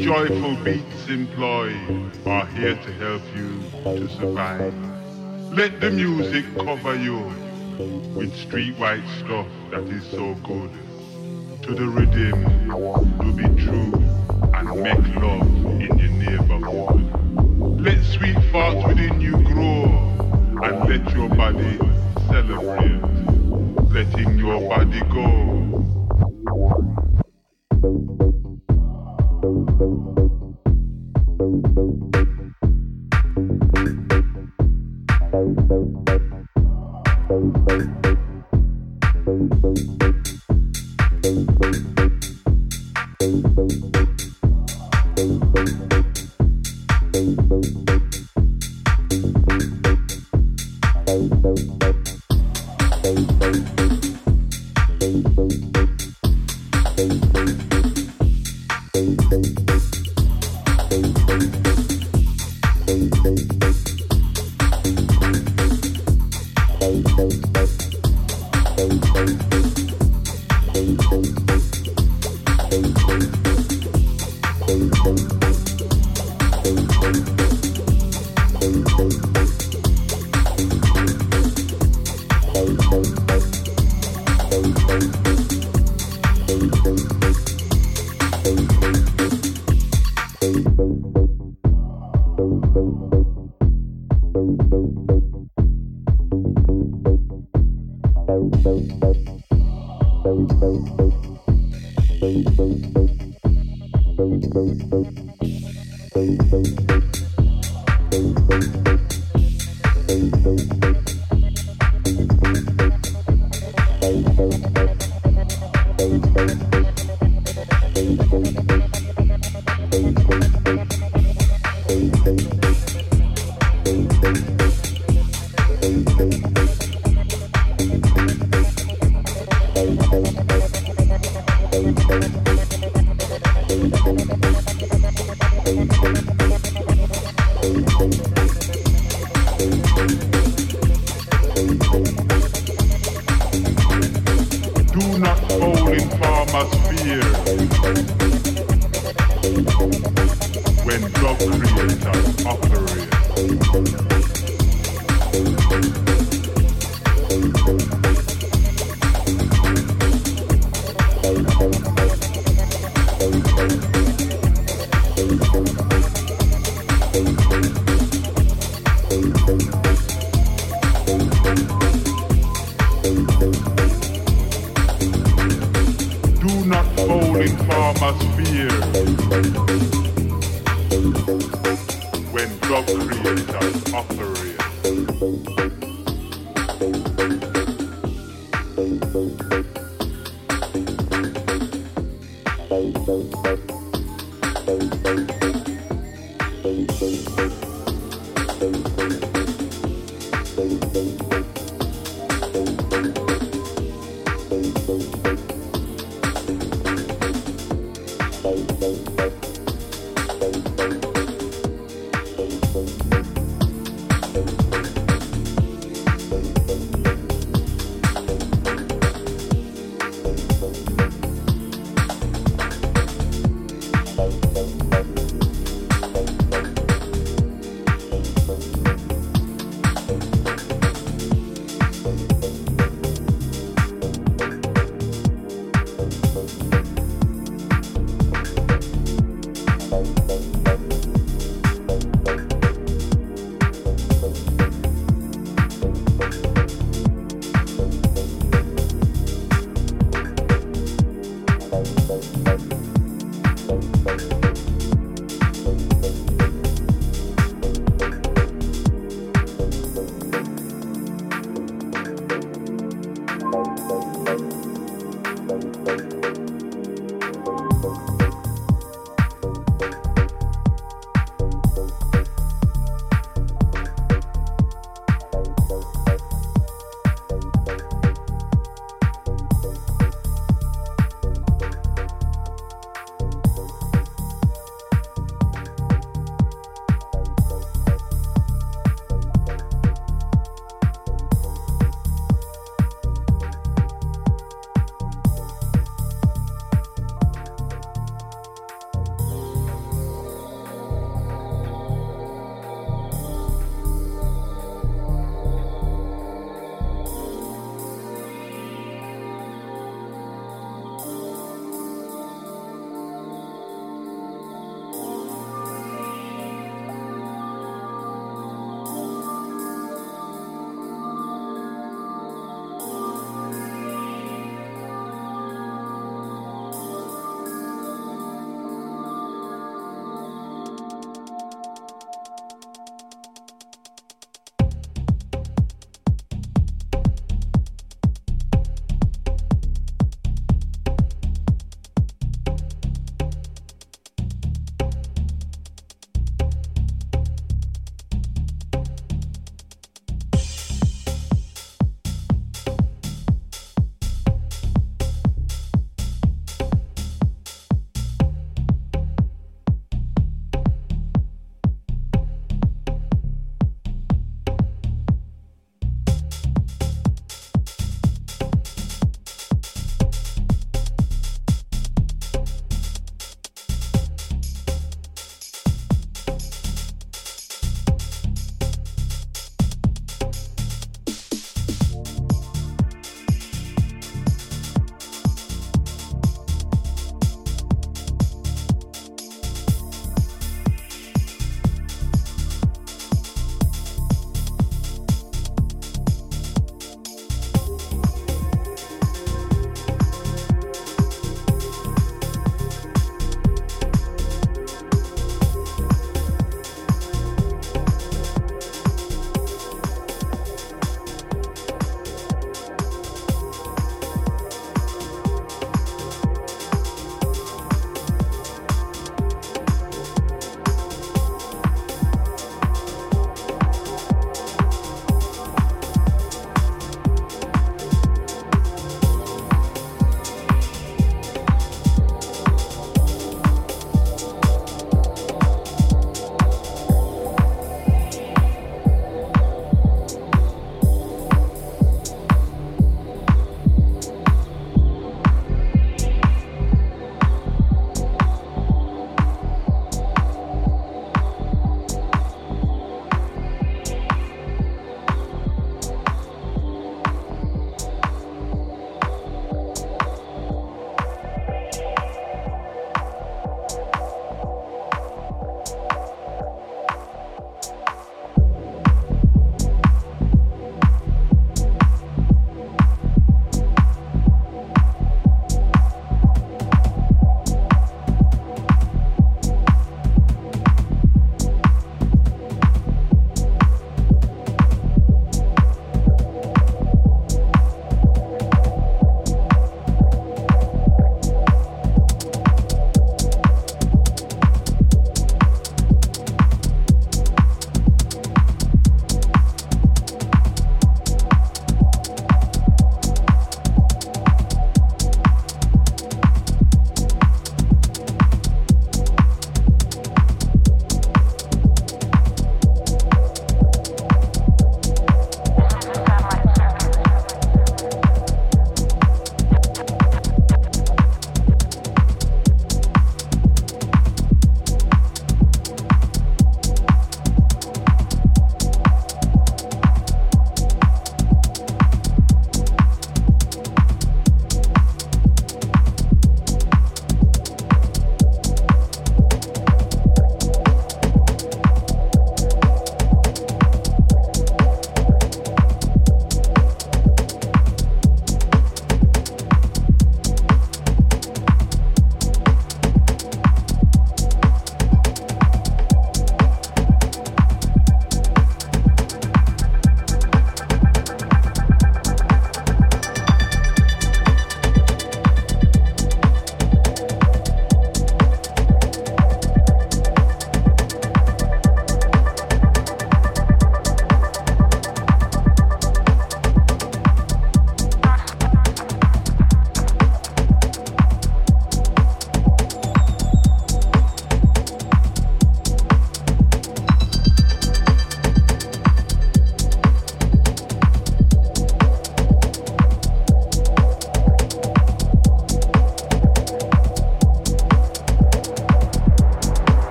joyful beats employ are here to help you to survive. Let the music cover you with street white stuff that is so good. To the rhythm, to be true and make love in your neighborhood. Let sweet thoughts within you grow and let your body celebrate, letting your body go.